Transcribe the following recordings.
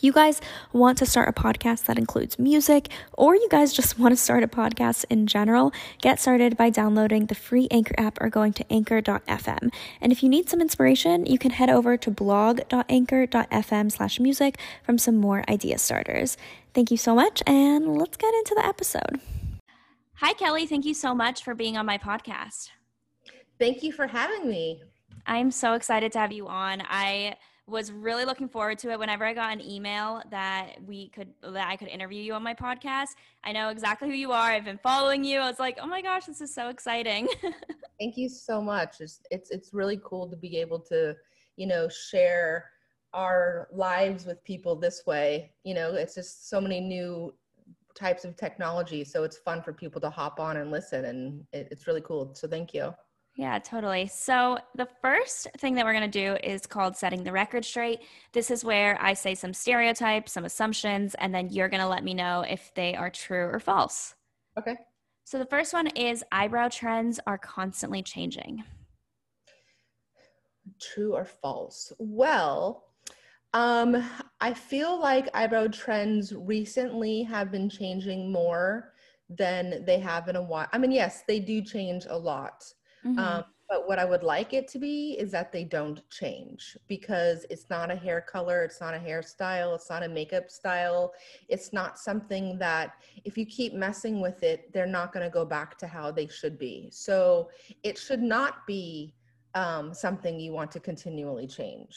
If you guys want to start a podcast that includes music, or you guys just want to start a podcast in general, get started by downloading the free Anchor app or going to anchor.fm. And if you need some inspiration, you can head over to blog.anchor.fm slash music from some more idea starters. Thank you so much, and let's get into the episode. Hi, Kelley. Thank you so much for being on my podcast. Thank you for having me. I'm so excited to have you on. I was really looking forward to it whenever I got an email that we could that I could interview you on my podcast. I know exactly who you are. I've been following you. I was like, "Oh my gosh, this is so exciting." Thank you so much. It's it's it's really cool to be able to, you know, share our lives with people this way. You know, it's just so many new types of technology, so it's fun for people to hop on and listen and it, it's really cool. So thank you. Yeah, totally. So, the first thing that we're going to do is called setting the record straight. This is where I say some stereotypes, some assumptions, and then you're going to let me know if they are true or false. Okay. So, the first one is eyebrow trends are constantly changing. True or false? Well, um, I feel like eyebrow trends recently have been changing more than they have in a while. I mean, yes, they do change a lot Mm-hmm. Um, but what I would like it to be is that they don't change because it's not a hair color, it's not a hairstyle, it's not a makeup style. It's not something that if you keep messing with it, they're not going to go back to how they should be. So it should not be um, something you want to continually change.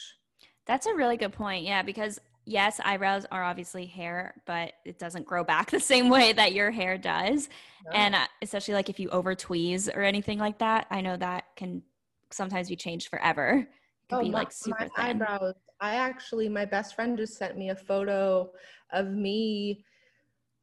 That's a really good point. Yeah, because yes, eyebrows are obviously hair, but it doesn't grow back the same way that your hair does. No. And uh, especially like if you over tweeze or anything like that, I know that can sometimes be changed forever. It can oh, be my, like super my eyebrows. I actually, my best friend just sent me a photo of me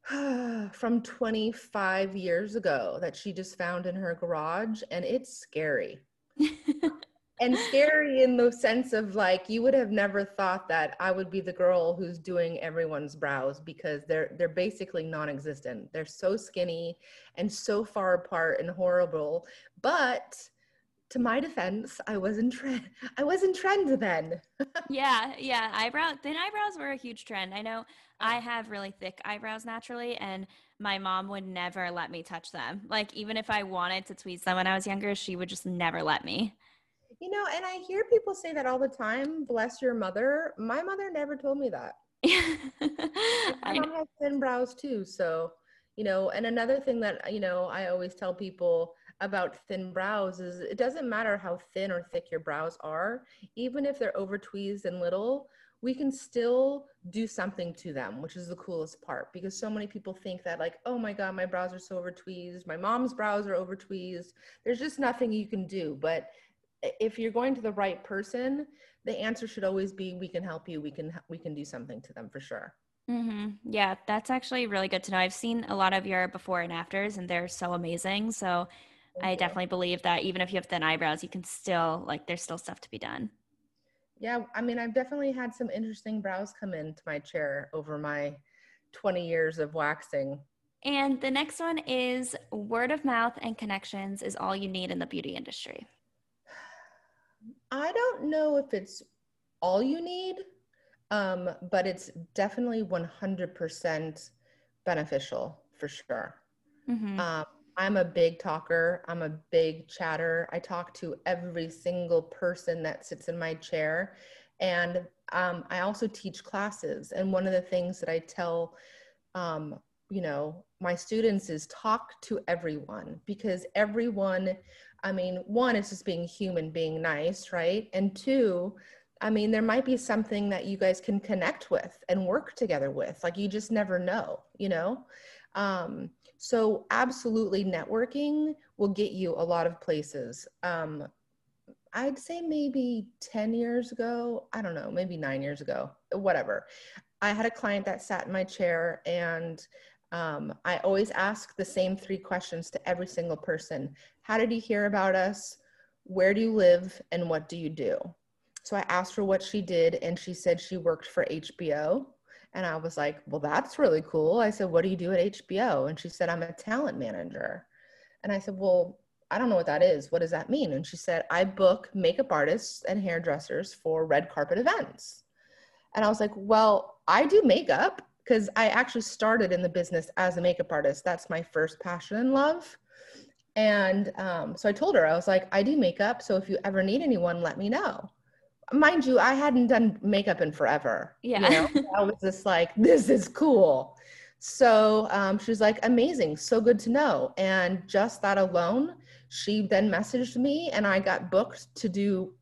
from 25 years ago that she just found in her garage, and it's scary. and scary in the sense of like you would have never thought that I would be the girl who's doing everyone's brows because they're they're basically non-existent. They're so skinny and so far apart and horrible. But to my defense, I was in trend. I was in trend then. yeah, yeah. Eyebrow thin eyebrows were a huge trend. I know I have really thick eyebrows naturally, and my mom would never let me touch them. Like even if I wanted to tweeze them when I was younger, she would just never let me. You know, and I hear people say that all the time. Bless your mother. My mother never told me that. my mom has thin brows too. So, you know, and another thing that, you know, I always tell people about thin brows is it doesn't matter how thin or thick your brows are, even if they're over tweezed and little, we can still do something to them, which is the coolest part because so many people think that, like, oh my God, my brows are so over tweezed, my mom's brows are over tweezed. There's just nothing you can do. But if you're going to the right person, the answer should always be, "We can help you. We can we can do something to them for sure." Mm-hmm. Yeah, that's actually really good to know. I've seen a lot of your before and afters, and they're so amazing. So Thank I you. definitely believe that even if you have thin eyebrows, you can still like there's still stuff to be done. Yeah, I mean, I've definitely had some interesting brows come into my chair over my 20 years of waxing. And the next one is word of mouth and connections is all you need in the beauty industry. I don't know if it's all you need, um, but it's definitely 100% beneficial for sure. Mm-hmm. Um, I'm a big talker. I'm a big chatter. I talk to every single person that sits in my chair. And um, I also teach classes. And one of the things that I tell, um, you know, my students is talk to everyone because everyone I mean, one, it's just being human, being nice, right? And two, I mean, there might be something that you guys can connect with and work together with. Like you just never know, you know? Um, so absolutely networking will get you a lot of places. Um, I'd say maybe 10 years ago, I don't know, maybe nine years ago, whatever. I had a client that sat in my chair and um, I always ask the same three questions to every single person How did you hear about us? Where do you live? And what do you do? So I asked her what she did, and she said she worked for HBO. And I was like, Well, that's really cool. I said, What do you do at HBO? And she said, I'm a talent manager. And I said, Well, I don't know what that is. What does that mean? And she said, I book makeup artists and hairdressers for red carpet events. And I was like, Well, I do makeup because I actually started in the business as a makeup artist. That's my first passion and love. And um, so I told her, I was like, I do makeup. So if you ever need anyone, let me know. Mind you, I hadn't done makeup in forever. Yeah. You know? I was just like, this is cool. So um, she was like, amazing. So good to know. And just that alone, she then messaged me and I got booked to do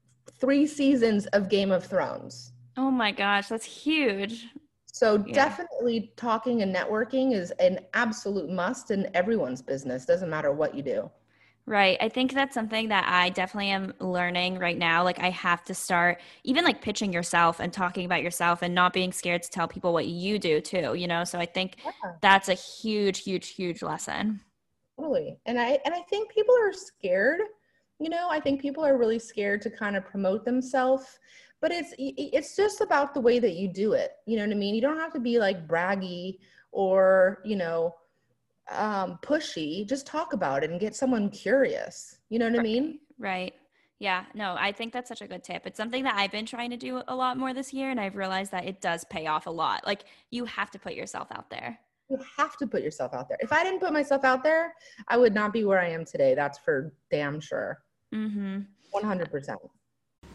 three seasons of Game of Thrones. Oh my gosh, that's huge. So yeah. definitely talking and networking is an absolute must in everyone's business. Doesn't matter what you do. Right. I think that's something that I definitely am learning right now. Like I have to start even like pitching yourself and talking about yourself and not being scared to tell people what you do too, you know? So I think yeah. that's a huge huge huge lesson. Totally. And I and I think people are scared. You know, I think people are really scared to kind of promote themselves but it's it's just about the way that you do it you know what i mean? You don't have to be like braggy or you know um, pushy. Just talk about it and get someone curious you know what right. i mean? right. Yeah no i think that's such a good tip. It's something that i've been trying to do a lot more this year and i've realized that it does pay off a lot. Like you have to put yourself out there. You have to put yourself out there. If i didn't put myself out there i would not be where i am today that's for damn sure. Mm-hmm. 100%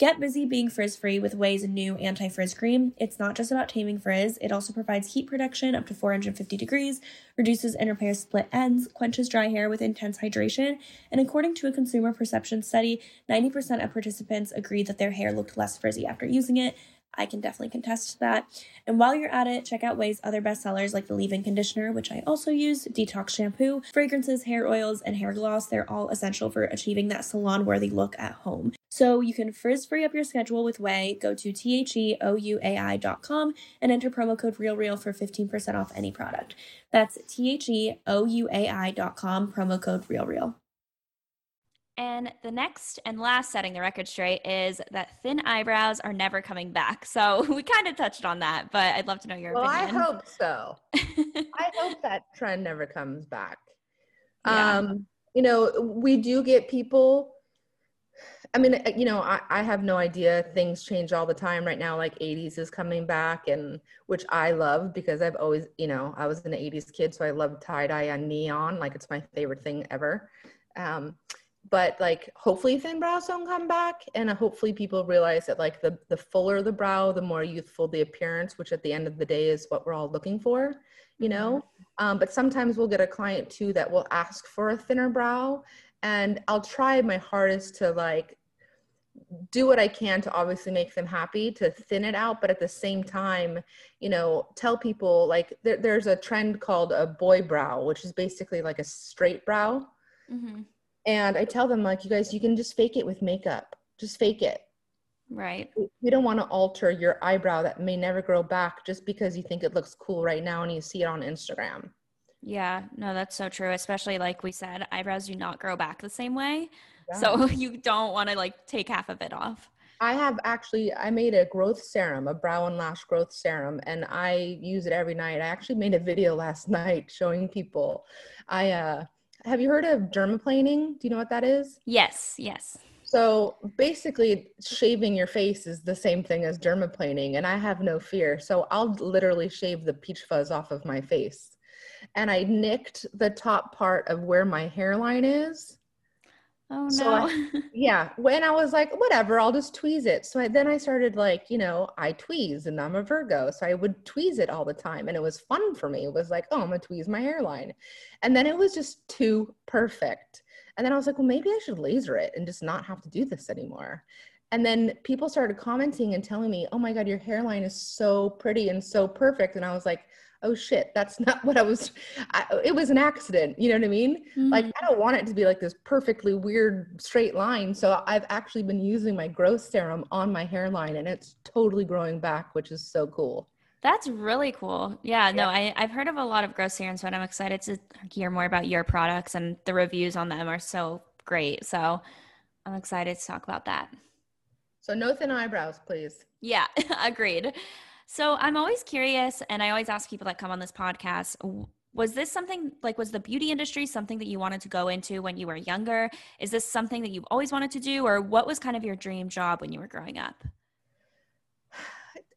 Get busy being frizz free with Ouai's new anti frizz cream. It's not just about taming frizz, it also provides heat protection up to 450 degrees, reduces and repairs split ends, quenches dry hair with intense hydration, and according to a consumer perception study, 90% of participants agreed that their hair looked less frizzy after using it. I can definitely contest that. And while you're at it, check out Ouai's other bestsellers like the leave-in conditioner, which I also use, detox shampoo, fragrances, hair oils, and hair gloss. They're all essential for achieving that salon-worthy look at home. So you can frizz free up your schedule with Ouai. Go to theouai.com and enter promo code RealReel for 15% off any product. That's theouai.com, promo code RealReel. And the next and last setting the record straight is that thin eyebrows are never coming back. So we kind of touched on that, but I'd love to know your well, opinion. I hope so. I hope that trend never comes back. Yeah. Um, you know, we do get people I mean, you know, I, I have no idea. Things change all the time right now. Like 80s is coming back, and which I love because I've always, you know, I was an 80s kid, so I love tie dye and neon. Like it's my favorite thing ever. Um, but like, hopefully, thin brows don't come back, and hopefully, people realize that like the the fuller the brow, the more youthful the appearance, which at the end of the day is what we're all looking for. You know, mm-hmm. um, but sometimes we'll get a client too that will ask for a thinner brow, and I'll try my hardest to like do what I can to obviously make them happy to thin it out, but at the same time, you know, tell people like there, there's a trend called a boy brow, which is basically like a straight brow. Mm-hmm. And I tell them like, you guys, you can just fake it with makeup. Just fake it. Right. We don't want to alter your eyebrow that may never grow back just because you think it looks cool right now and you see it on Instagram. Yeah, no, that's so true. Especially like we said, eyebrows do not grow back the same way. So you don't want to like take half of it off. I have actually I made a growth serum, a brow and lash growth serum, and I use it every night. I actually made a video last night showing people. I uh have you heard of dermaplaning? Do you know what that is? Yes, yes. So basically, shaving your face is the same thing as dermaplaning, and I have no fear. So I'll literally shave the peach fuzz off of my face. And I nicked the top part of where my hairline is Oh no. So I, yeah, when I was like, whatever, I'll just tweeze it. So I, then I started like, you know, I tweeze and I'm a Virgo, so I would tweeze it all the time, and it was fun for me. It was like, oh, I'm gonna tweeze my hairline, and then it was just too perfect. And then I was like, well, maybe I should laser it and just not have to do this anymore. And then people started commenting and telling me, oh my God, your hairline is so pretty and so perfect. And I was like, oh shit, that's not what I was. I, it was an accident. You know what I mean? Mm-hmm. Like, I don't want it to be like this perfectly weird straight line. So I've actually been using my growth serum on my hairline and it's totally growing back, which is so cool. That's really cool. Yeah, yeah. no, I, I've heard of a lot of growth serums, but I'm excited to hear more about your products and the reviews on them are so great. So I'm excited to talk about that. So no thin eyebrows, please. Yeah, agreed. So I'm always curious, and I always ask people that come on this podcast was this something like was the beauty industry something that you wanted to go into when you were younger? Is this something that you've always wanted to do or what was kind of your dream job when you were growing up?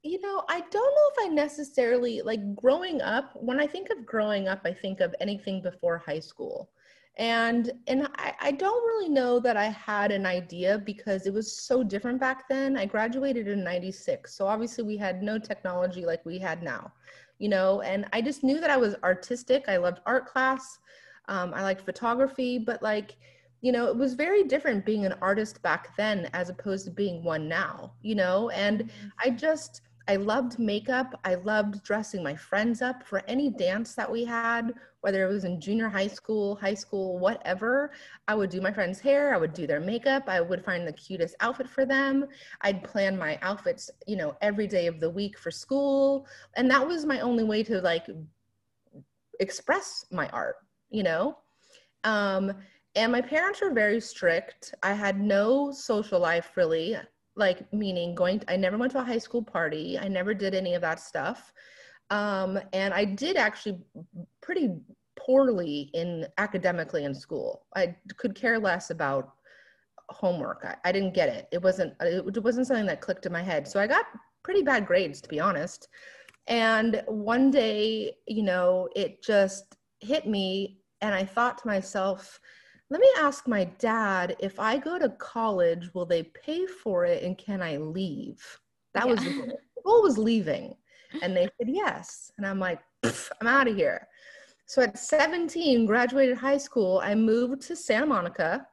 You know i don't know if i necessarily like growing up when i think of growing up i think of anything before high school and and I, I don't really know that i had an idea because it was so different back then. I graduated in 96 so obviously we had no technology like we had now you know and i just knew that i was artistic. I loved art class. Um, i liked photography but like you know it was very different being an artist back then as opposed to being one now you know? And mm-hmm. i just I loved makeup. I loved dressing my friends up for any dance that we had, whether it was in junior high school, high school, whatever. I would do my friends' hair, I would do their makeup, I would find the cutest outfit for them. I'd plan my outfits, you know, every day of the week for school. And that was my only way to like express my art, you know? Um, and my parents were very strict. I had no social life really like meaning going i never went to a high school party i never did any of that stuff Um, and I did actually pretty poorly in academically in school. I could care less about homework. I, I didn't get it. It wasn't it wasn't something that clicked in my head. So I got pretty bad grades to be honest. And one day, you know, it just hit me and I thought to myself, let me ask my dad if I go to college, will they pay for it and can I leave? That yeah. was the goal. The goal was leaving. And they said yes. And I'm like, I'm out of here. So at 17, graduated high school, I moved to Santa Monica,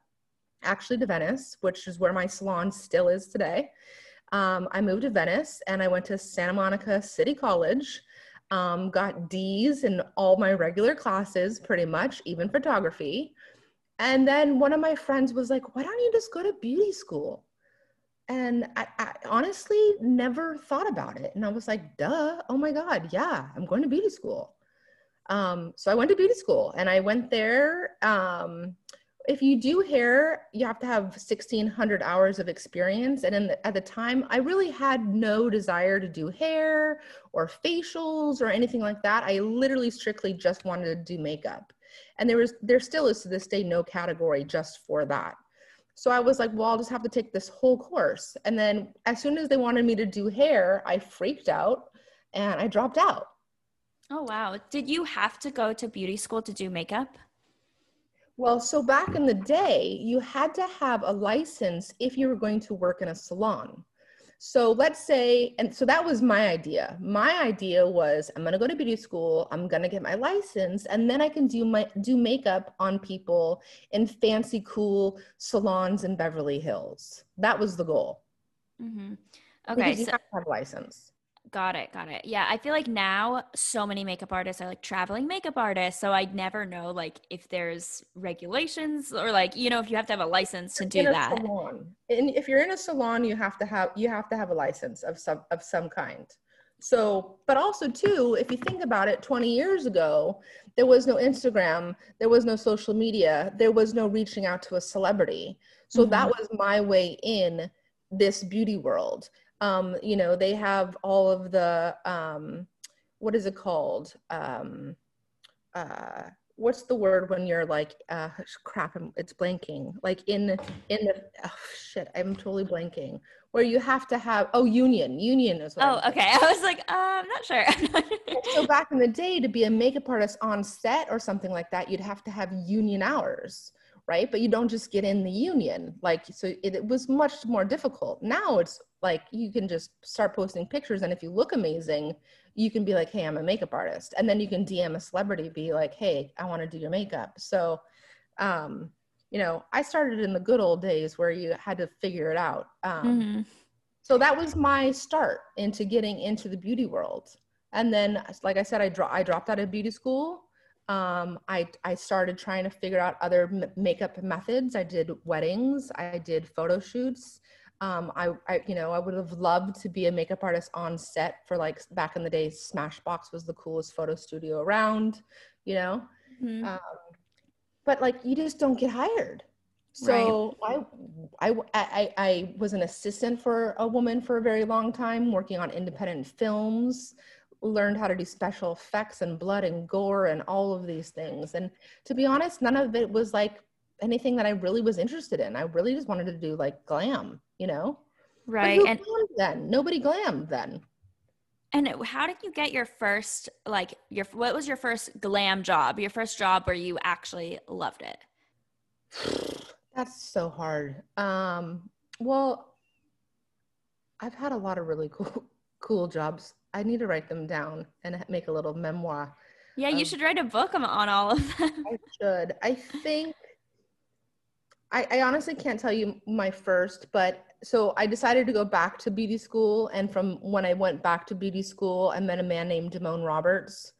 actually to Venice, which is where my salon still is today. Um, I moved to Venice and I went to Santa Monica City College. Um, got D's in all my regular classes, pretty much, even photography. And then one of my friends was like, Why don't you just go to beauty school? And I, I, honestly never thought about it. And I was like, duh, oh my God, yeah, I'm going to beauty school. Um, so I went to beauty school and I went there. Um, if you do hair, you have to have 1600 hours of experience. And the, at the time, I really had no desire to do hair or facials or anything like that. I literally strictly just wanted to do makeup. And there was, there still is to this day no category just for that. So I was like, well, I'll just have to take this whole course. And then as soon as they wanted me to do hair, I freaked out and I dropped out. Oh, wow. Did you have to go to beauty school to do makeup? Well, so back in the day, you had to have a license if you were going to work in a salon. So let's say, and so that was my idea. My idea was I'm going to go to beauty school, I'm going to get my license, and then I can do my do makeup on people in fancy, cool salons in Beverly Hills. That was the goal. Mm-hmm. Okay, because you so- have to have a license. Got it. Got it. Yeah. I feel like now so many makeup artists are like traveling makeup artists. So I never know like if there's regulations or like, you know, if you have to have a license to do that. Salon. And if you're in a salon, you have to have you have to have a license of some of some kind. So, but also too, if you think about it, 20 years ago, there was no Instagram, there was no social media, there was no reaching out to a celebrity. So mm-hmm. that was my way in this beauty world um, you know, they have all of the, um, what is it called? Um, uh, what's the word when you're like, uh, crap, it's blanking. Like in, in the, oh shit, I'm totally blanking. Where you have to have, oh, union, union is Oh, okay. I was like, uh, I'm not sure. so back in the day, to be a makeup artist on set or something like that, you'd have to have union hours right? But you don't just get in the union. Like, so it, it, was much more difficult. Now it's like you can just start posting pictures, and if you look amazing, you can be like, hey, I'm a makeup artist. And then you can DM a celebrity, be like, hey, I want to do your makeup. So, um, you know, I started in the good old days where you had to figure it out. Um, mm-hmm. So that was my start into getting into the beauty world. And then, like I said, I, dro- I dropped out of beauty school um, I, I started trying to figure out other m- makeup methods. I did weddings, I did photo shoots. Um, I, I, you know, I would have loved to be a makeup artist on set for like back in the day. Smashbox was the coolest photo studio around, you know. Mm-hmm. Um, but like, you just don't get hired. So right. I, I, I, I was an assistant for a woman for a very long time, working on independent films learned how to do special effects and blood and gore and all of these things. And to be honest, none of it was like anything that I really was interested in. I really just wanted to do like glam, you know? Right. and then nobody glammed then. And how did you get your first like your what was your first glam job? Your first job where you actually loved it? That's so hard. Um well I've had a lot of really cool cool jobs I need to write them down and make a little memoir. Yeah, you um, should write a book on all of them. I should. I think I, I, honestly can't tell you my first, but so I decided to go back to beauty school. And from when I went back to beauty school, I met a man named Damone Roberts,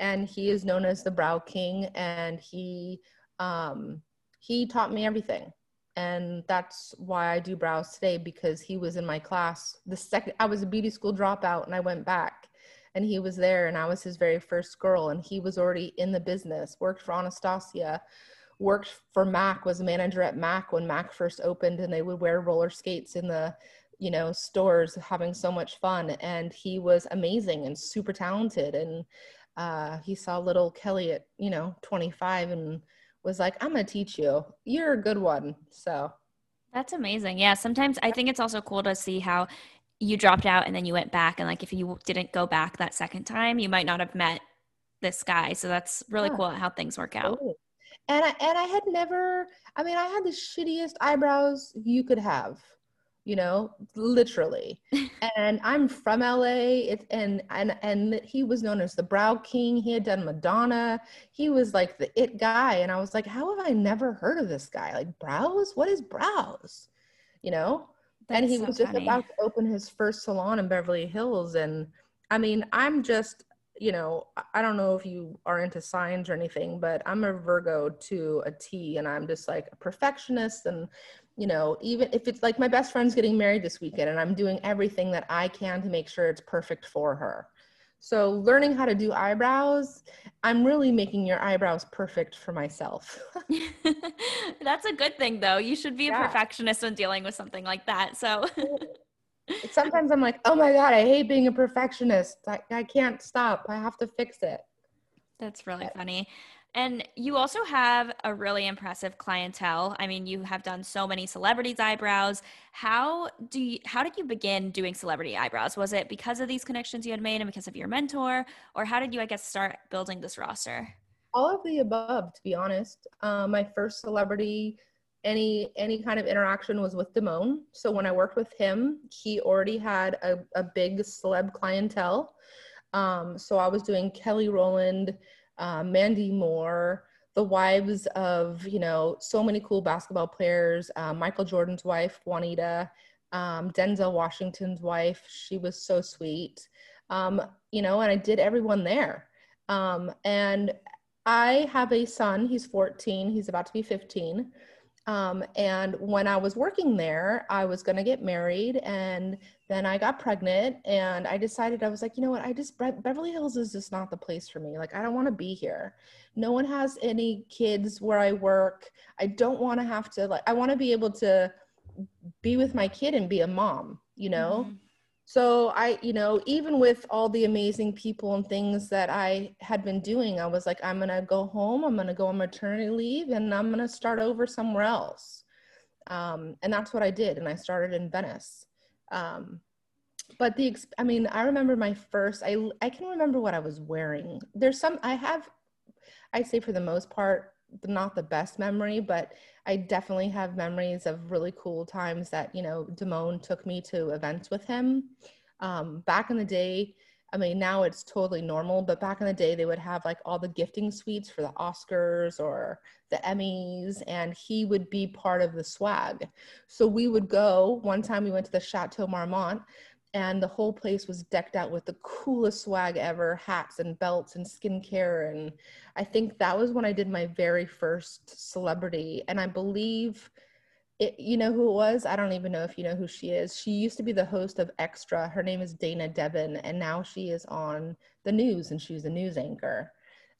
and he is known as the Brow King. And he um, he taught me everything and that's why I do brows today because he was in my class the second I was a beauty school dropout and I went back and he was there and I was his very first girl and he was already in the business worked for Anastasia worked for Mac was a manager at Mac when Mac first opened and they would wear roller skates in the you know, stores having so much fun. And he was amazing and super talented. And uh, he saw little Kelley at, you know, 25 and was like, I'm going to teach you. You're a good one. So that's amazing. Yeah. Sometimes I think it's also cool to see how you dropped out and then you went back. And like if you didn't go back that second time, you might not have met this guy. So that's really yeah. cool how things work out. And I, and I had never, I mean, I had the shittiest eyebrows you could have you know literally. And i'm from la it, and and and he was known as the brow king. He had done madonna. He was like the it guy. And i was like how have i never heard of this guy? Like brows? What is brows? You know? That's and he so was just about to open his first salon in beverly hills. And i mean i'm just you know i don't know if you are into signs or anything but i'm a virgo to a t and i'm just like a perfectionist and you know, even if it's like my best friend's getting married this weekend and I'm doing everything that I can to make sure it's perfect for her. So, learning how to do eyebrows, I'm really making your eyebrows perfect for myself. That's a good thing, though. You should be a yeah. perfectionist when dealing with something like that. So, sometimes I'm like, oh my God, I hate being a perfectionist. I, I can't stop. I have to fix it. That's really funny. And you also have a really impressive clientele. I mean, you have done so many celebrities' eyebrows. How do you, how did you begin doing celebrity eyebrows? Was it because of these connections you had made and because of your mentor, or how did you, I guess, start building this roster? All of the above, to be honest. Um, my first celebrity, any any kind of interaction was with Damone. So when I worked with him, he already had a, a big celeb clientele. Um, so I was doing Kelly Rowland uh, Mandy Moore, the wives of you know so many cool basketball players. Uh, Michael Jordan's wife, Juanita, um, Denzel Washington's wife. She was so sweet. Um, you know, and I did everyone there. Um, and I have a son. He's 14. He's about to be 15. Um, and when I was working there, I was going to get married and then I got pregnant and I decided, I was like, you know what? I just, Beverly Hills is just not the place for me. Like, I don't want to be here. No one has any kids where I work. I don't want to have to, like, I want to be able to be with my kid and be a mom, you know? Mm-hmm so i you know even with all the amazing people and things that i had been doing i was like i'm gonna go home i'm gonna go on maternity leave and i'm gonna start over somewhere else. Um, and that's what i did and i started in venice. Um, but the i mean i remember my first i i can remember what i was wearing. There's some i have i say for the most part not the best memory, but I definitely have memories of really cool times that, you know, Damone took me to events with him. Um, back in the day, I mean, now it's totally normal, but back in the day, they would have like all the gifting suites for the Oscars or the Emmys, and he would be part of the swag. So we would go, one time we went to the Chateau Marmont, and the whole place was decked out with the coolest swag ever hats and belts and skincare and i think that was when i did my very first celebrity and i believe it, you know who it was? I don't even know if you know who she is. She used to be the host of extra. Her name is Dayna Devon and now she is on the news and she's a news anchor.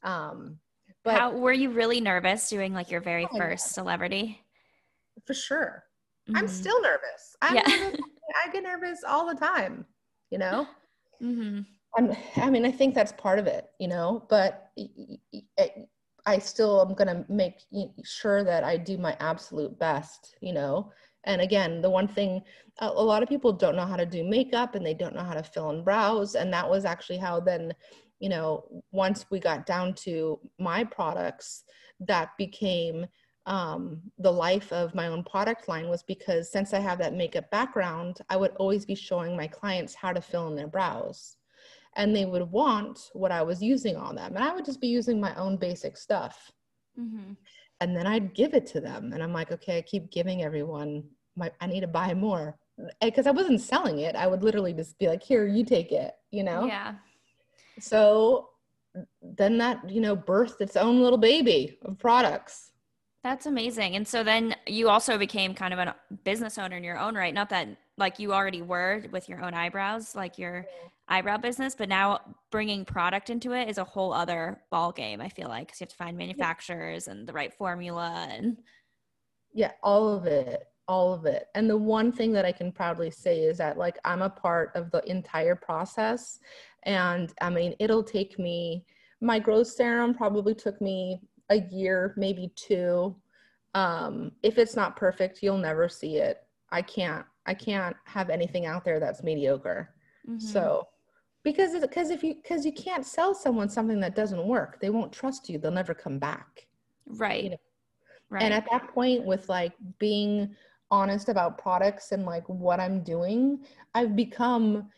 Um but How, were you really nervous doing like your very oh, first celebrity? For sure. Mm-hmm. i'm still nervous. I'm yeah. nervous I get nervous all the time, you know? Mm-hmm. I'm, I mean, I think that's part of it, you know, but I still am going to make sure that I do my absolute best, you know? And again, the one thing a, lot of people don't know how to do makeup and they don't know how to fill in brows. And that was actually how then, you know, once we got down to my products, that became um, the life of my own product line was because since I have that makeup background, I would always be showing my clients how to fill in their brows. And they would want what I was using on them. And I would just be using my own basic stuff. Mm-hmm. And then I'd give it to them. And I'm like, okay, I keep giving everyone my, I need to buy more. Because I wasn't selling it. I would literally just be like, here, you take it, you know? Yeah. So then that, you know, birthed its own little baby of products. That's amazing. And so then you also became kind of a business owner in your own right. Not that like you already were with your own eyebrows, like your eyebrow business, but now bringing product into it is a whole other ball game. I feel like because you have to find manufacturers and the right formula and yeah, all of it. all of it. And the one thing that I can proudly say is that like I'm a part of the entire process. And I mean, it'll take me, my growth serum probably took me a year, maybe two. Um, if it's not perfect, you'll never see it. I can't, I can't have anything out there that's mediocre. Mm-hmm. So, because because if you because you can't sell someone something that doesn't work, they won't trust you. They'll never come back. Right. You know? Right. And at that point, with like being honest about products and like what I'm doing, I've become,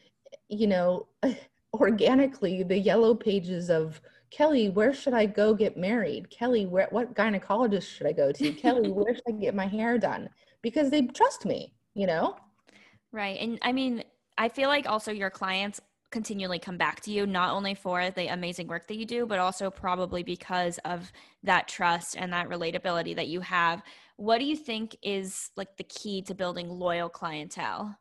you know, organically the yellow pages of Kelley, where should I go get married? Kelley, where what gynecologist should I go to? Kelley, where should I get my hair done? Because they trust me, you know? Right. And I mean, I feel like also your clients continually come back to you not only for the amazing work that you do but also probably because of that trust and that relatability that you have what do you think is like the key to building loyal clientele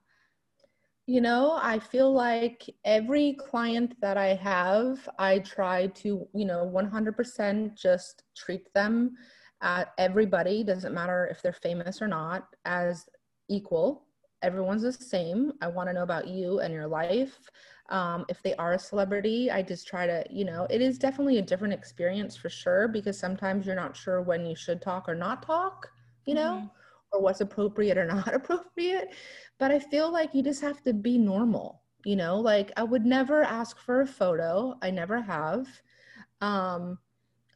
you know i feel like every client that i have i try to you know 100% just treat them uh, everybody doesn't matter if they're famous or not as equal. Everyone's the same. I want to know about you and your life. Um, if they are a celebrity i just try to you know it is definitely a different experience for sure because sometimes you're not sure when you should talk or not talk you know? Mm-hmm. Or what's appropriate or not appropriate but i feel like you just have to be normal you know? Like i would never ask for a photo. I never have. Um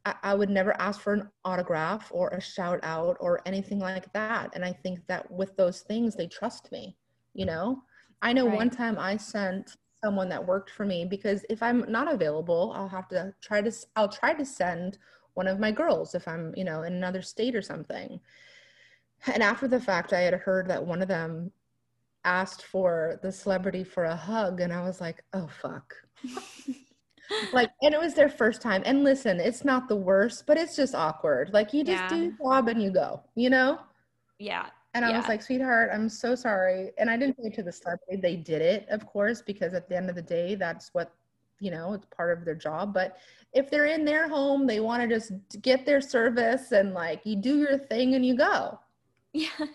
I, I would never ask for an autograph or a shout out or anything like that. And i think that with those things they trust me you know? I know right. one time i sent someone that worked for me because if I'm not available, I'll have to try to I'll try to send one of my girls if I'm, you know, in another state or something. And after the fact, I had heard that one of them asked for the celebrity for a hug and I was like, "Oh fuck." like and it was their first time. And listen, it's not the worst, but it's just awkward. Like you just yeah. do your job and you go, you know? Yeah, and I yeah. was like, sweetheart, I'm so sorry. And I didn't say to the celebrity, they did it, of course, because at the end of the day, that's what, you know, it's part of their job. But if they're in their home, they want to just get their service and like you do your thing and you go.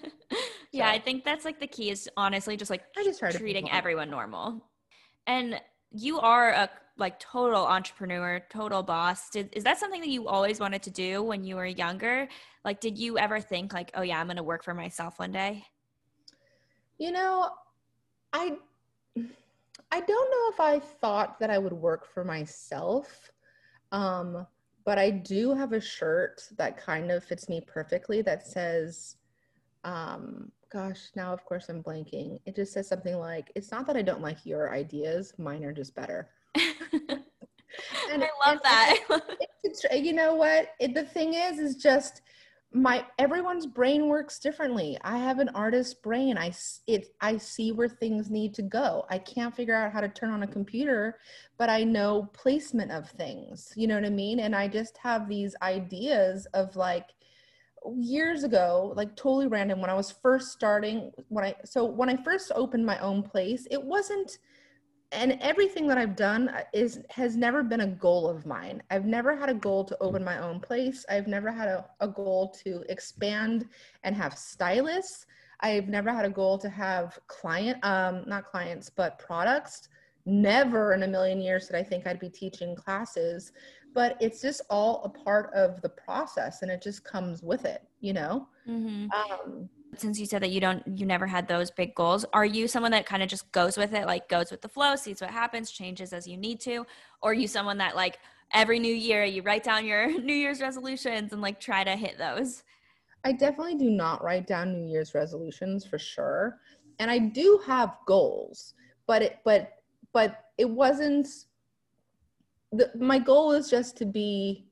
Yeah. yeah. I think that's like the key is honestly just like I just treating everyone normal. And you are a like total entrepreneur, total boss. Did, is that something that you always wanted to do when you were younger? Like, did you ever think like, oh yeah, I'm going to work for myself one day? You know, I, I don't know if I thought that I would work for myself. Um, but I do have a shirt that kind of fits me perfectly that says, um, gosh, now of course I'm blanking. It just says something like, it's not that I don't like your ideas, mine are just better. and I love and, that. And you know what? It, the thing is, is just my everyone's brain works differently. I have an artist brain. I it I see where things need to go. I can't figure out how to turn on a computer, but I know placement of things. You know what I mean? And I just have these ideas of like years ago, like totally random when I was first starting when I so when I first opened my own place, it wasn't and everything that I've done is has never been a goal of mine. I've never had a goal to open my own place. I've never had a, a goal to expand and have stylists. I've never had a goal to have client, um, not clients, but products. Never in a million years did I think I'd be teaching classes, but it's just all a part of the process and it just comes with it, you know? Mm-hmm. Um, since you said that you don't you never had those big goals are you someone that kind of just goes with it like goes with the flow sees what happens changes as you need to or are you someone that like every new year you write down your new year's resolutions and like try to hit those i definitely do not write down new year's resolutions for sure and i do have goals but it but but it wasn't the, my goal is just to be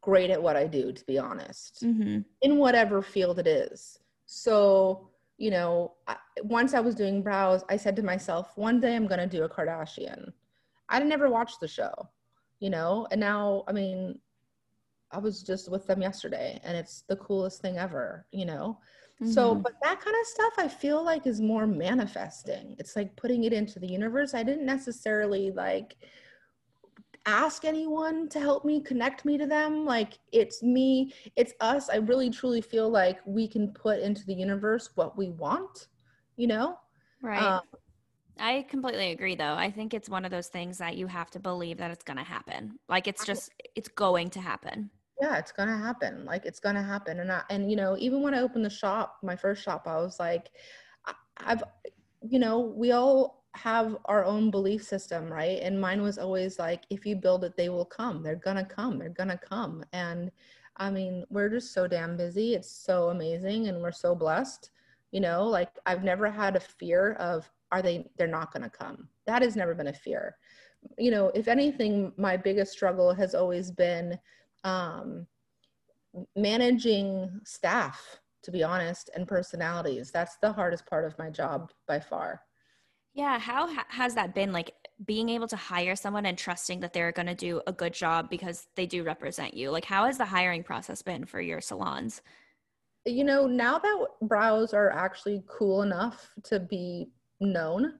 great at what i do to be honest mm-hmm. in whatever field it is so, you know, once I was doing brows, I said to myself, one day I'm going to do a Kardashian. I'd never watched the show, you know, and now, I mean, I was just with them yesterday and it's the coolest thing ever, you know? Mm-hmm. So, but that kind of stuff I feel like is more manifesting. It's like putting it into the universe. I didn't necessarily like ask anyone to help me connect me to them like it's me it's us. I really truly feel like we can put into the universe what we want you know? Right. Um, i completely agree though. I think it's one of those things that you have to believe that it's going to happen. Like it's just it's going to happen. Yeah it's going to happen. Like it's going to happen. And I, and you know even when i opened the shop my first shop i was like i've you know we all have our own belief system, right? And mine was always like, if you build it, they will come. They're gonna come. They're gonna come. And I mean, we're just so damn busy. It's so amazing, and we're so blessed. You know, like I've never had a fear of are they? They're not gonna come. That has never been a fear. You know, if anything, my biggest struggle has always been um, managing staff. To be honest, and personalities. That's the hardest part of my job by far yeah, how ha- has that been like being able to hire someone and trusting that they're going to do a good job because they do represent you? Like how has the hiring process been for your salons? You know, now that brows are actually cool enough to be known,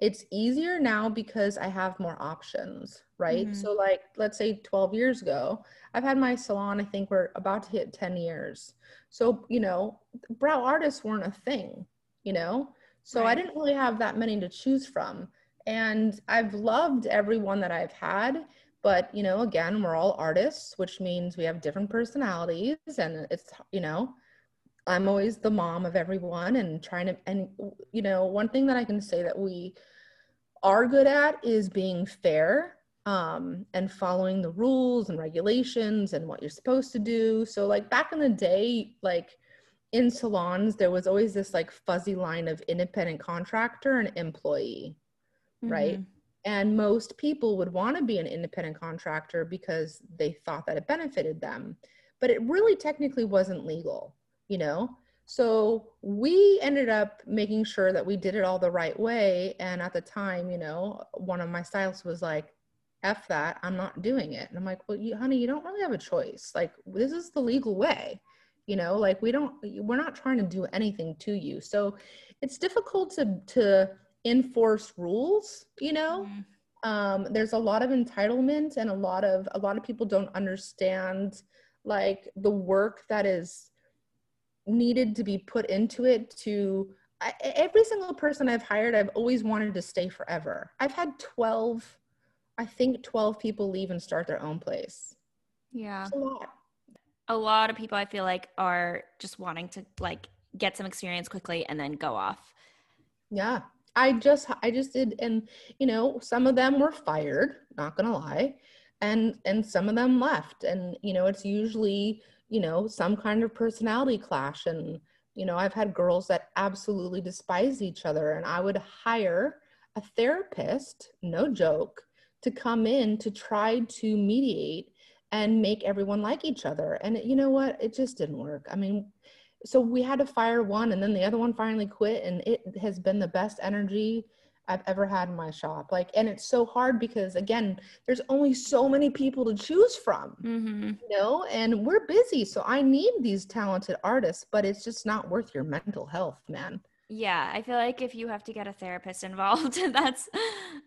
it's easier now because I have more options, right? Mm-hmm. So like let's say 12 years ago, I've had my salon, I think we're about to hit 10 years. So, you know, brow artists weren't a thing, you know? So right. I didn't really have that many to choose from. And I've loved everyone that I've had. But, you know, again, we're all artists, which means we have different personalities. And it's, you know, I'm always the mom of everyone and trying to, and, you know, one thing that I can say that we are good at is being fair um, and following the rules and regulations and what you're supposed to do. So, like, back in the day, like, in salons there was always this like fuzzy line of independent contractor and employee mm-hmm. right and most people would want to be an independent contractor because they thought that it benefited them but it really technically wasn't legal you know? So we ended up making sure that we did it all the right way and at the time you know one of my stylists was like f that i'm not doing it. And i'm like well you, honey you don't really have a choice. Like this is the legal way you know like we don't we're not trying to do anything to you. So it's difficult to to enforce rules you know? Mm-hmm. um, there's a lot of entitlement and a lot of a lot of people don't understand like the work that is needed to be put into it to I, every single person i've hired i've always wanted to stay forever. I've had 12 i think 12 people leave and start their own place. Yeah. A lot a lot of people I feel like are just wanting to like get some experience quickly and then go off. Yeah. I just I just did and you know, some of them were fired, not going to lie, and and some of them left and you know, it's usually, you know, some kind of personality clash and you know, I've had girls that absolutely despise each other and I would hire a therapist, no joke, to come in to try to mediate and make everyone like each other. And you know what? It just didn't work. I mean, so we had to fire one and then the other one finally quit and it has been the best energy I've ever had in my shop. Like, and it's so hard because again, there's only so many people to choose from, mm-hmm. you know, and we're busy. So I need these talented artists, but it's just not worth your mental health, man. Yeah, I feel like if you have to get a therapist involved, that's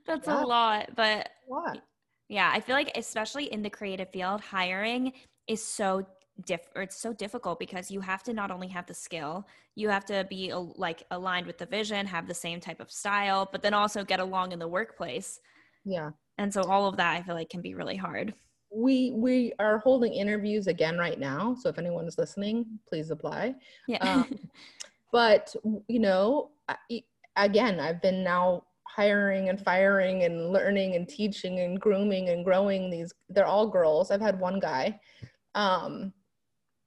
that's yeah. a lot. But what? Yeah, I feel like especially in the creative field, hiring is so diff or it's so difficult because you have to not only have the skill, you have to be like aligned with the vision, have the same type of style, but then also get along in the workplace. Yeah. And so all of that I feel like can be really hard. We we are holding interviews again right now, so if anyone is listening, please apply. Yeah. Um, but you know, again, I've been now hiring and firing and learning and teaching and grooming and growing these they're all girls. I've had one guy. Um,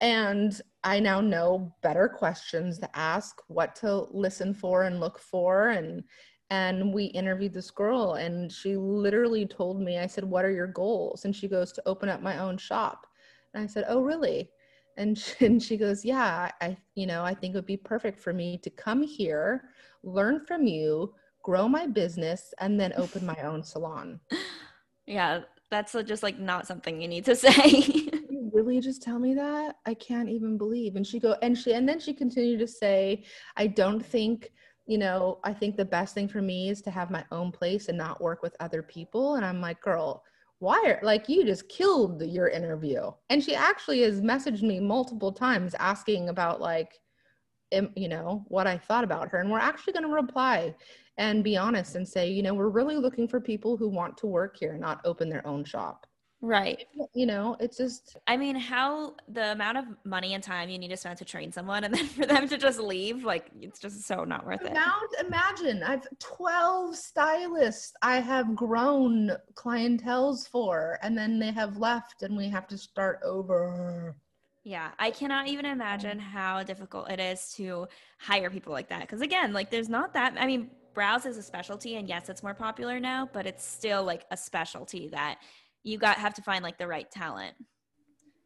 and i now know better questions to ask what to listen for and look for. And and we interviewed this girl and she literally told me i said what are your goals? And she goes to open up my own shop. And i said oh really? And she, and she goes yeah i you know i think it would be perfect for me to come here learn from you grow my business, and then open my own salon. Yeah, that's just like not something you need to say. you really just tell me that? I can't even believe. And she go and she and then she continued to say, I don't think you know, I think the best thing for me is to have my own place and not work with other people. And I'm like, girl, why are like you just killed your interview and she actually has messaged me multiple times asking about like you know what i thought about her and we're actually going to reply and be honest and say you know we're really looking for people who want to work here not open their own shop Right. You know, it's just. I mean, how the amount of money and time you need to spend to train someone and then for them to just leave, like, it's just so not worth it. Amount, imagine I've 12 stylists I have grown clientels for, and then they have left and we have to start over. Yeah, I cannot even imagine how difficult it is to hire people like that. Because again, like, there's not that, I mean, brows is a specialty, and yes, it's more popular now, but it's still like a specialty that you got have to find like the right talent.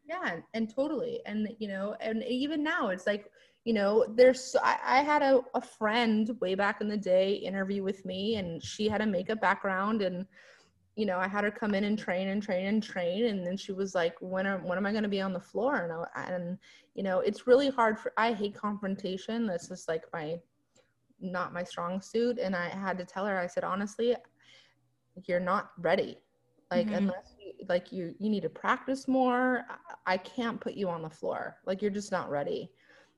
Yeah and, totally and you know and even now it's like you know there's I, I had a, a friend way back in the day interview with me and she had a makeup background and you know i had her come in and train and train and train and then she was like when are when am i going to be on the floor? And I, and you know it's really hard for i hate confrontation that's just like my not my strong suit and i had to tell her i said honestly you're not ready. Like mm-hmm. unless you, like you you need to practice more i can't put you on the floor. Like you're just not ready.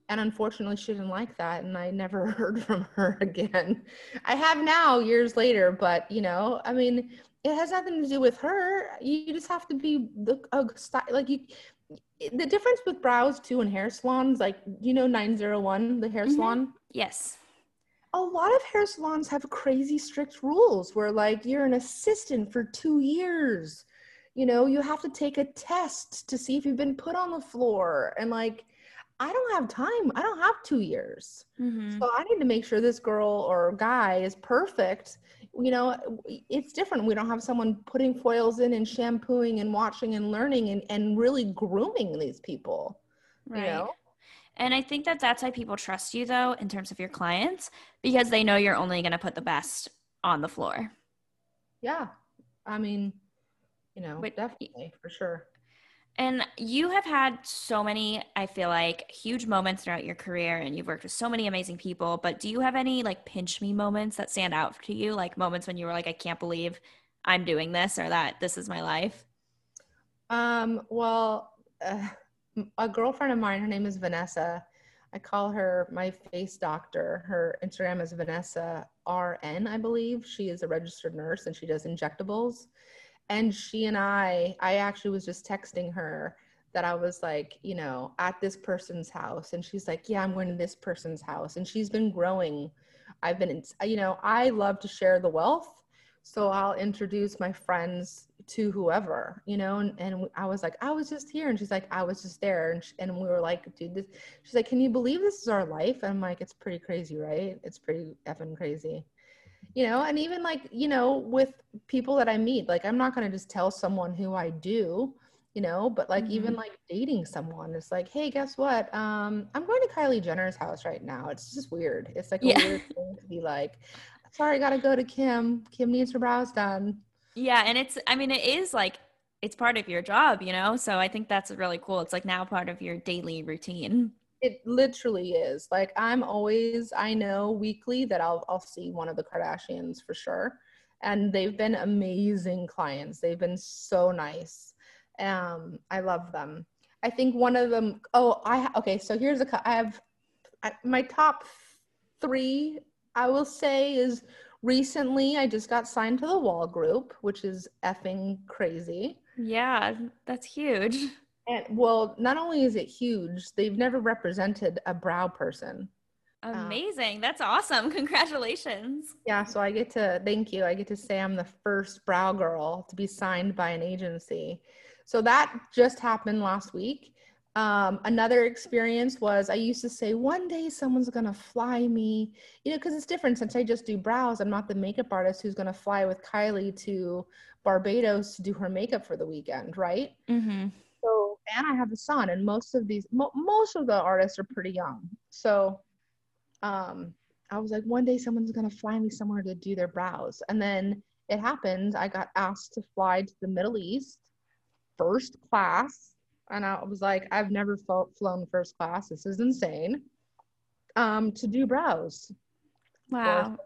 And unfortunately she didn't like that and i never heard from her again. I have now years later but you know i mean it has nothing to do with her. You just have to be the style like you the difference with brows too and hair salons like you know 901 the hair mm-hmm. salon? Yes a lot of hair salons have crazy strict rules where like you're an assistant for two years. You know you have to take a test to see if you've been put on the floor. And like i don't have time. I don't have two years. Mm-hmm. so i need to make sure this girl or guy is perfect. You know it's different. We don't have someone putting foils in and shampooing and watching and learning and, and really grooming these people right. you know and I think that that's why people trust you, though, in terms of your clients, because they know you're only going to put the best on the floor. Yeah. I mean, you know, but, definitely for sure. And you have had so many, I feel like, huge moments throughout your career, and you've worked with so many amazing people. But do you have any like pinch me moments that stand out to you? Like moments when you were like, I can't believe I'm doing this or that this is my life? Um, well, uh, a girlfriend of mine, her name is Vanessa. I call her my face doctor. Her Instagram is Vanessa RN, I believe. She is a registered nurse and she does injectables. And she and I, I actually was just texting her that I was like, you know, at this person's house. And she's like, yeah, I'm going to this person's house. And she's been growing. I've been, you know, I love to share the wealth. So I'll introduce my friends to whoever, you know, and, and I was like, I was just here. And she's like, I was just there. And, she, and we were like, dude, this, she's like, can you believe this is our life? And I'm like, it's pretty crazy, right? It's pretty effing crazy, you know? And even like, you know, with people that I meet, like, I'm not going to just tell someone who I do, you know, but like, mm-hmm. even like dating someone, it's like, hey, guess what? Um, I'm going to Kylie Jenner's house right now. It's just weird. It's like a yeah. weird thing to be like, sorry, I got to go to Kim. Kim needs her brows done yeah, and it's I mean it is like it's part of your job, you know? So I think that's really cool. It's like now part of your daily routine. It literally is. Like I'm always I know weekly that I'll I'll see one of the Kardashians for sure. And they've been amazing clients. They've been so nice. Um I love them. I think one of them oh, I okay, so here's a I have I, my top 3 I will say is recently I just got signed to the wall group, which is effing crazy. Yeah, that's huge. And well, not only is it huge, they've never represented a brow person. Amazing. Um, that's awesome. Congratulations. Yeah, so I get to thank you. I get to say I'm the first brow girl to be signed by an agency. So that just happened last week. Um, another experience was I used to say, one day someone's going to fly me, you know, because it's different since I just do brows. I'm not the makeup artist who's going to fly with Kylie to Barbados to do her makeup for the weekend, right? Mm-hmm. So, and I have a son, and most of these, mo- most of the artists are pretty young. So, um, I was like, one day someone's going to fly me somewhere to do their brows. And then it happened. I got asked to fly to the Middle East, first class and I was like, I've never flown first class. This is insane. Um, to do brows. Wow.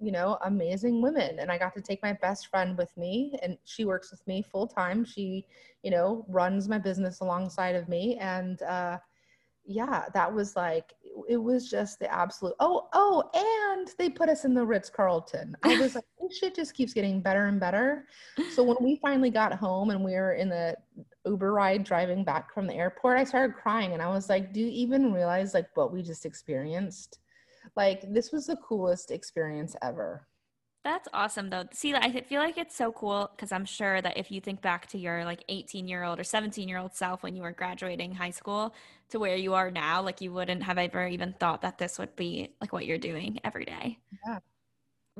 you know, amazing women. And I got to take my best friend with me, and she works with me full time. She, you know, runs my business alongside of me. And uh, yeah, that was like, it was just the absolute. Oh, oh, and they put us in the Ritz Carlton. I was like, shit just keeps getting better and better. So when we finally got home and we were in the Uber ride driving back from the airport, I started crying and I was like, do you even realize like what we just experienced? Like this was the coolest experience ever. That's awesome though. See, I feel like it's so cool because I'm sure that if you think back to your like 18 year old or 17 year old self when you were graduating high school to where you are now, like you wouldn't have ever even thought that this would be like what you're doing every day. Yeah.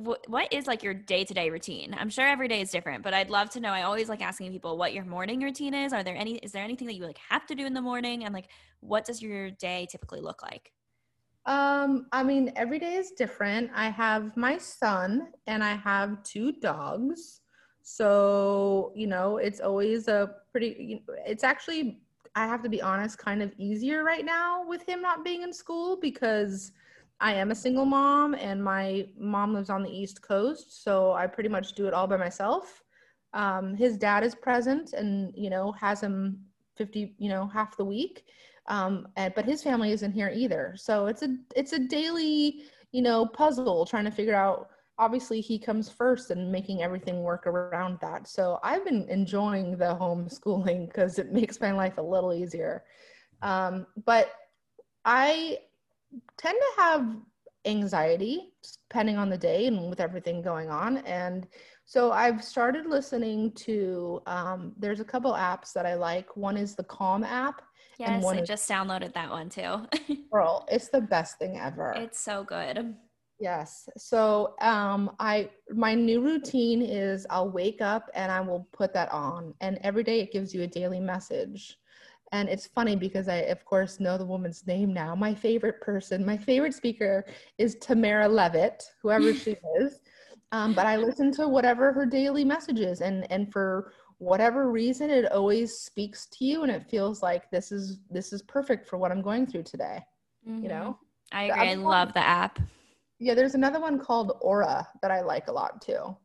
What, is like your day to day routine? I'm sure every day is different, but I'd love to know. I always like asking people what your morning routine is. Are there any, is there anything that you like have to do in the morning? And like, what does your day typically look like? Um, I mean, every day is different. I have my son and I have two dogs. So, you know, it's always a pretty, it's actually, I have to be honest, kind of easier right now with him not being in school because I am a single mom and my mom lives on the East Coast. So I pretty much do it all by myself. Um, his dad is present and, you know, has him 50, you know, half the week um, and, but his family isn't here either. So it's a it's a daily you know puzzle trying to figure out. Obviously, he comes first and making everything work around that. So I've been enjoying the homeschooling because it makes my life a little easier. Um, but I tend to have anxiety depending on the day and with everything going on and so i've started listening to um, there's a couple apps that i like one is the calm app Yes, I just downloaded that one too. girl, it's the best thing ever. It's so good. Yes. So um I my new routine is I'll wake up and I will put that on and every day it gives you a daily message. And it's funny because I of course know the woman's name now. My favorite person, my favorite speaker is Tamara Levitt, whoever she is. Um, but I listen to whatever her daily message is. And and for whatever reason it always speaks to you. And it feels like this is this is perfect for what i'm going through today mm-hmm. you know? I agree. i love the app. Yeah there's another one called aura that i like a lot too.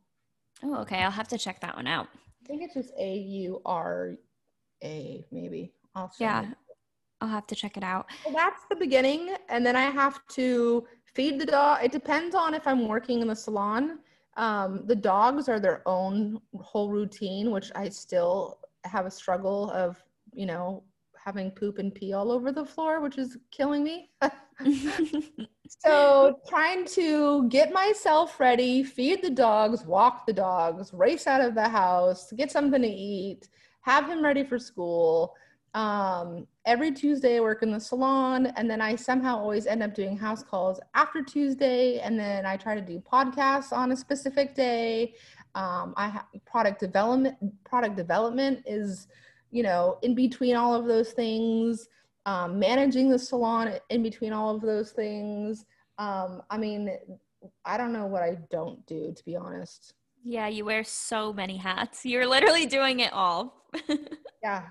Oh okay. I'll have to check that one out. I think it's just a-u-r-a maybe I'll yeah i'll have to check it out. Well, that's the beginning and then i have to feed the dog. It depends on if i'm working in the salon. Um, the dogs are their own whole routine, which I still have a struggle of, you know, having poop and pee all over the floor, which is killing me. so trying to get myself ready, feed the dogs, walk the dogs, race out of the house, get something to eat, have him ready for school, um, every Tuesday I work in the salon, and then I somehow always end up doing house calls after Tuesday, and then I try to do podcasts on a specific day. Um, I have product development. Product development is, you know, in between all of those things. Um, managing the salon in between all of those things. Um, I mean, I don't know what I don't do, to be honest. Yeah, you wear so many hats. You're literally doing it all. yeah,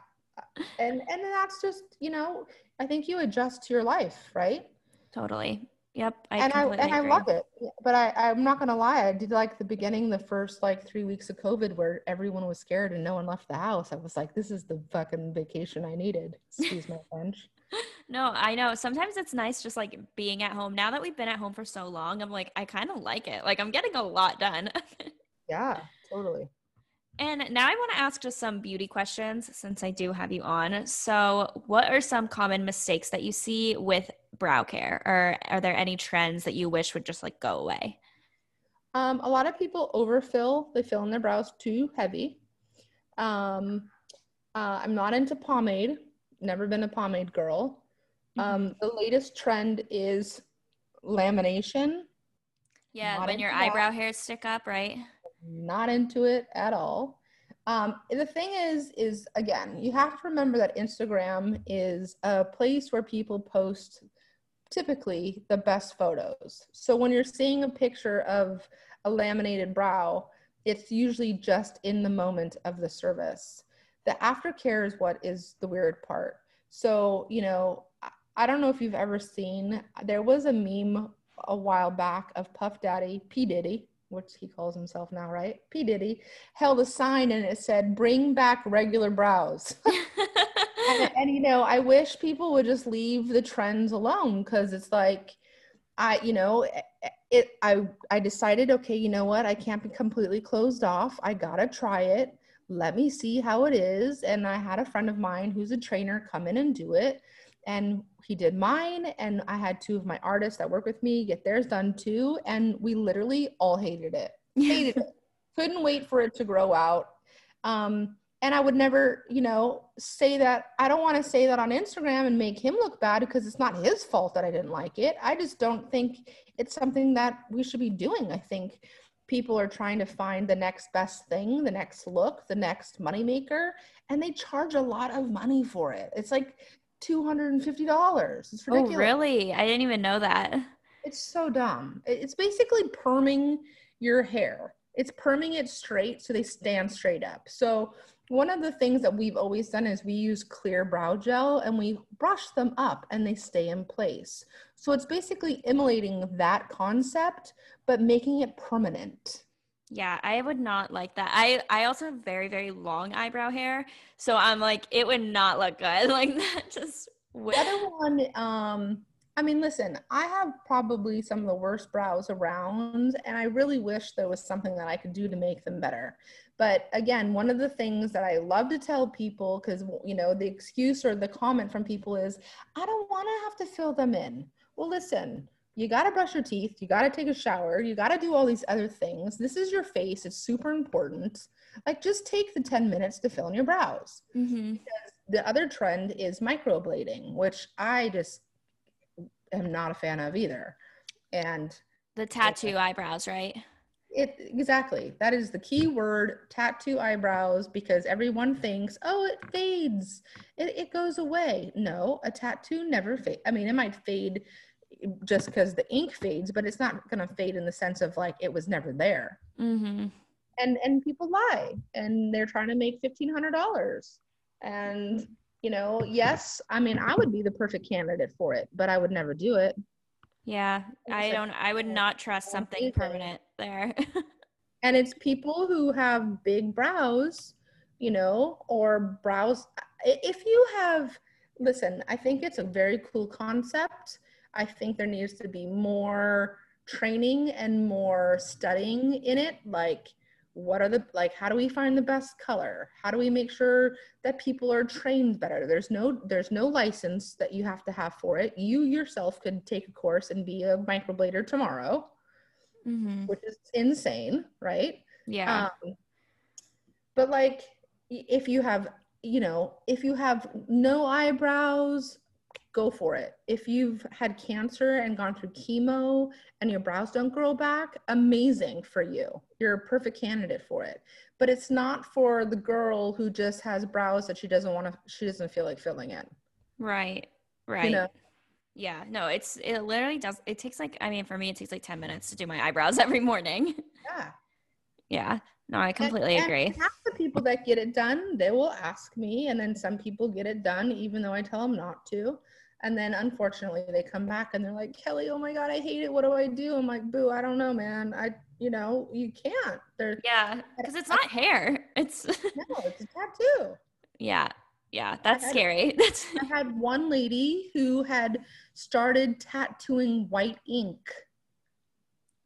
and and that's just you know i think you adjust to your life right? Totally. Yep I and i and agree. i love it but i i'm not gonna lie i did like the beginning the first like three weeks of covid where everyone was scared and no one left the house. I was like this is the fucking vacation i needed. Excuse my french. No i know. Sometimes it's nice just like being at home. Now that we've been at home for so long i'm like i kind of like it. Like i'm getting a lot done. Yeah totally and now I want to ask just some beauty questions since I do have you on. So, what are some common mistakes that you see with brow care, or are there any trends that you wish would just like go away? Um, a lot of people overfill, they fill in their brows too heavy. Um, uh, I'm not into pomade, never been a pomade girl. Mm-hmm. Um, the latest trend is lamination. Yeah, not when your eyebrow that. hairs stick up, right? Not into it at all. Um, the thing is, is again, you have to remember that Instagram is a place where people post typically the best photos. So when you're seeing a picture of a laminated brow, it's usually just in the moment of the service. The aftercare is what is the weird part. So, you know, I don't know if you've ever seen, there was a meme a while back of Puff Daddy, P. Diddy, which he calls himself now, right? P. Diddy, held a sign and it said, Bring back regular brows. and, and, you know, I wish people would just leave the trends alone because it's like, I, you know, eh, eh, it, I, I decided, okay, you know what? I can't be completely closed off. I gotta try it. Let me see how it is. And I had a friend of mine who's a trainer come in and do it and he did mine and i had two of my artists that work with me get theirs done too and we literally all hated it. Hated it. Couldn't wait for it to grow out. Um, and i would never you know say that i don't want to say that on instagram and make him look bad because it's not his fault that i didn't like it. I just don't think it's something that we should be doing. I think people are trying to find the next best thing the next look the next moneymaker and they charge a lot of money for it. It's like $250. It's oh, ridiculous. Oh, really? I didn't even know that. It's so dumb. It's basically perming your hair. It's perming it straight so they stand straight up. So one of the things that we've always done is we use clear brow gel and we brush them up and they stay in place. So it's basically emulating that concept, but making it permanent. Yeah, I would not like that. I I also have very very long eyebrow hair, so I'm like it would not look good like that. Just the other one. Um, I mean, listen, I have probably some of the worst brows around, and I really wish there was something that I could do to make them better. But again, one of the things that I love to tell people, because you know, the excuse or the comment from people is, I don't want to have to fill them in. Well, listen, you got to brush your teeth, you got to take a shower, you got to do all these other things. This is your face, it's super important. Like, just take the 10 minutes to fill in your brows. Mm-hmm. the other trend is microblading, which I just am not a fan of either. And the tattoo eyebrows, right? It exactly. That is the key word, tattoo eyebrows, because everyone thinks, oh, it fades, it, it goes away. No, a tattoo never fades. I mean, it might fade just because the ink fades, but it's not going to fade in the sense of like it was never there. Mm-hmm. And and people lie, and they're trying to make fifteen hundred dollars. And you know, yes, I mean, I would be the perfect candidate for it, but I would never do it. Yeah, I don't. I would not trust something permanent there. and it's people who have big brows, you know, or brows. If you have, listen, I think it's a very cool concept I think there needs to be more training and more studying in it. Like, what are the like how do we find the best color? How do we make sure that people are trained better? There's no there's no license that you have to have for it. You yourself could take a course and be a microblader tomorrow mm-hmm. which is insane right? Yeah. Um, but like if you have you know if you have no eyebrows go for it. If you've had cancer and gone through chemo and your brows don't grow back, amazing for you. You're a perfect candidate for it. But it's not for the girl who just has brows that she doesn't want to, she doesn't feel like filling in. Right. Right. You know? Yeah, no, it's it literally does. It takes like I mean, for me, it takes like ten minutes to do my eyebrows every morning. Yeah, yeah. No, I completely and, agree. And half the people that get it done, they will ask me, and then some people get it done even though I tell them not to. And then unfortunately they come back and they're like, Kelley, oh my God, I hate it. What do I do? I'm like, boo, I don't know, man. I, you know, you can't. There's yeah, because it's not hair. It's no, it's a tattoo. Yeah. Yeah, that's had, scary. I had one lady who had started tattooing white ink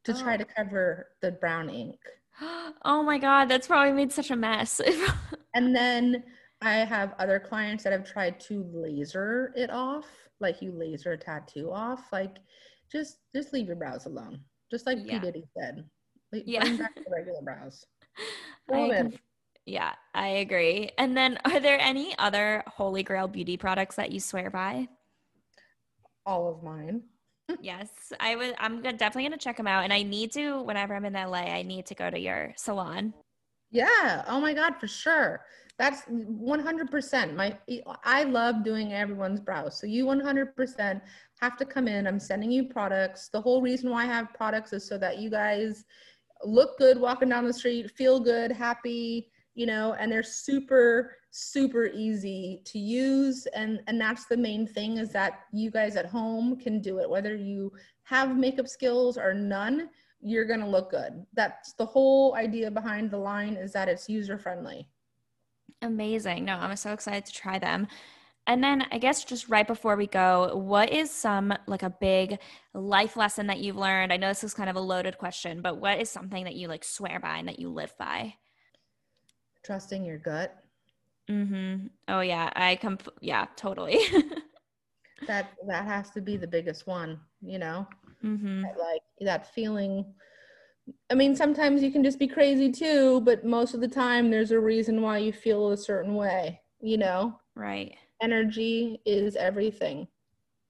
to oh. try to cover the brown ink. Oh my God, that's probably made such a mess. and then I have other clients that have tried to laser it off, like you laser a tattoo off. Like, just just leave your brows alone. Just like yeah. P Diddy said, yeah. bring back the regular brows. I yeah, I agree. And then, are there any other Holy Grail beauty products that you swear by? All of mine. yes, I would. I'm definitely gonna check them out, and I need to. Whenever I'm in LA, I need to go to your salon. Yeah. Oh my God, for sure. That's 100%. My I love doing everyone's brows. So you 100% have to come in. I'm sending you products. The whole reason why I have products is so that you guys look good walking down the street, feel good, happy, you know, and they're super, super easy to use. And, and that's the main thing is that you guys at home can do it, whether you have makeup skills or none, you're going to look good. That's the whole idea behind the line is that it's user friendly. Amazing. No, I'm so excited to try them. And then I guess just right before we go, what is some like a big life lesson that you've learned? I know this is kind of a loaded question, but what is something that you like swear by and that you live by? Trusting your gut. Mm-hmm. Oh yeah, I come. Yeah, totally. that that has to be the biggest one, you know. Mm-hmm. Like that feeling. I mean, sometimes you can just be crazy too, but most of the time, there's a reason why you feel a certain way. You know. Right energy is everything.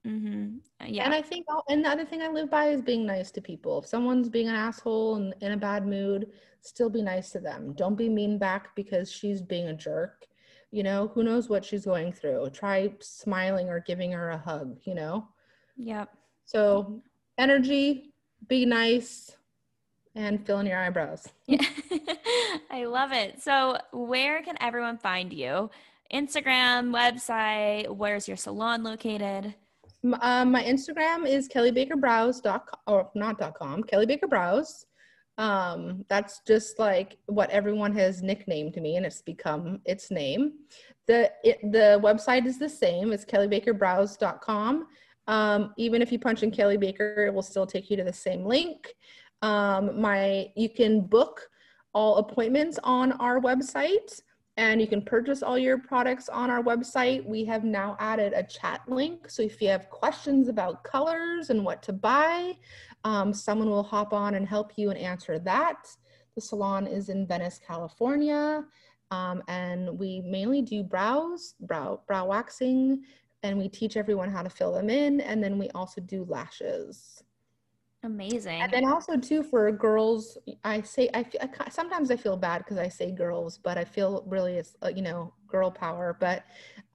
Mm-hmm. Yeah. And I think, and the other thing I live by is being nice to people. If someone's being an asshole and in a bad mood, still be nice to them. Don't be mean back because she's being a jerk. You know, who knows what she's going through? Try smiling or giving her a hug, you know? Yep. So, energy, be nice, and fill in your eyebrows. Yeah. I love it. So, where can everyone find you? Instagram, website? Where's your salon located? Um, my Instagram is kelleybakerbrows.com or not dot com, Kelley Baker Brows. Um, that's just like what everyone has nicknamed me and it's become its name. The it, the website is the same, it's kelleybakerbrows.com. Um, even if you punch in Kelley Baker, it will still take you to the same link. Um, my you can book all appointments on our website and you can purchase all your products on our website. We have now added a chat link. So if you have questions about colors and what to buy, um, someone will hop on and help you and answer that. The salon is in Venice, California. Um, and we mainly do brows, brow, brow waxing, and we teach everyone how to fill them in. And then we also do lashes. Amazing. And then also too for girls, I say I, feel, I sometimes I feel bad because I say girls, but I feel really it's uh, you know girl power. But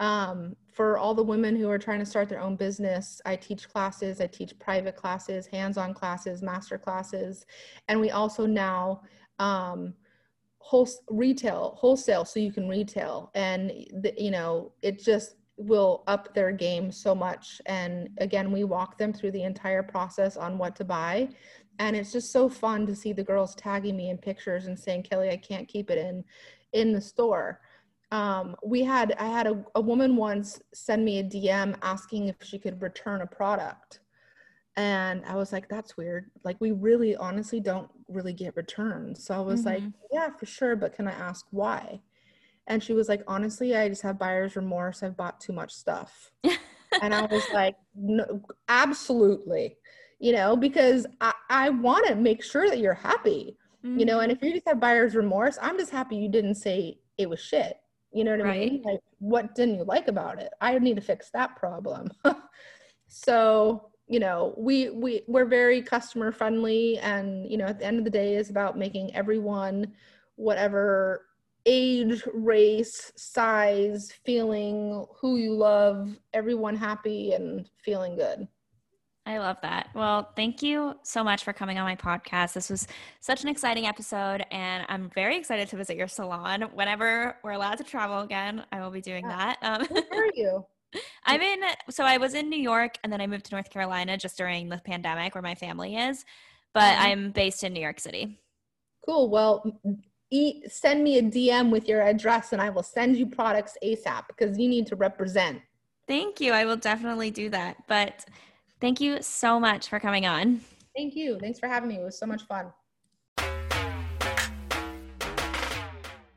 um, for all the women who are trying to start their own business, I teach classes. I teach private classes, hands-on classes, master classes, and we also now um, whole retail wholesale so you can retail and the, you know it just will up their game so much. And again, we walk them through the entire process on what to buy. And it's just so fun to see the girls tagging me in pictures and saying, Kelley, I can't keep it in in the store. Um, we had I had a, a woman once send me a DM asking if she could return a product. And I was like, that's weird. Like, we really honestly don't really get returns. So I was mm-hmm. like, yeah, for sure. But can I ask why? And she was like, honestly, I just have buyer's remorse. I've bought too much stuff. and I was like, no, absolutely, you know, because I, I want to make sure that you're happy, mm-hmm. you know, and if you just have buyer's remorse, I'm just happy you didn't say it was shit. You know what right. I mean? Like, what didn't you like about it? I need to fix that problem. so, you know, we we we're very customer friendly, and you know, at the end of the day, is about making everyone whatever age, race, size, feeling who you love, everyone happy and feeling good. I love that. Well, thank you so much for coming on my podcast. This was such an exciting episode, and I'm very excited to visit your salon. Whenever we're allowed to travel again, I will be doing yeah. that. Um, Where are you? I'm in, so I was in New York, and then I moved to North Carolina just during the pandemic where my family is, but mm-hmm. I'm based in New York City. Cool. Well, eat, send me a DM with your address and I will send you products ASAP because you need to represent. Thank you. I will definitely do that. But thank you so much for coming on. Thank you. Thanks for having me. It was so much fun.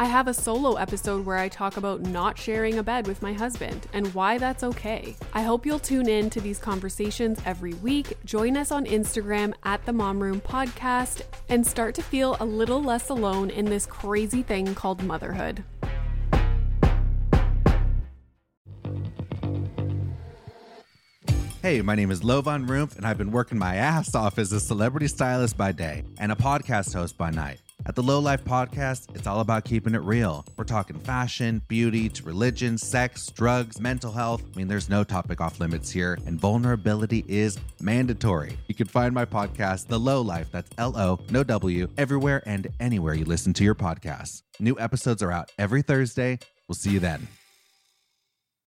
I have a solo episode where I talk about not sharing a bed with my husband and why that's okay. I hope you'll tune in to these conversations every week. Join us on Instagram at the Mom Room Podcast and start to feel a little less alone in this crazy thing called motherhood. Hey, my name is Lovan Rumpf, and I've been working my ass off as a celebrity stylist by day and a podcast host by night. At the Lo Life Podcast, it's all about keeping it real. We're talking fashion, beauty, to religion, sex, drugs, mental health. I mean, there's no topic off limits here, and vulnerability is mandatory. You can find my podcast, The Lo Life, that's L O, no W, everywhere and anywhere you listen to your podcasts. New episodes are out every Thursday. We'll see you then.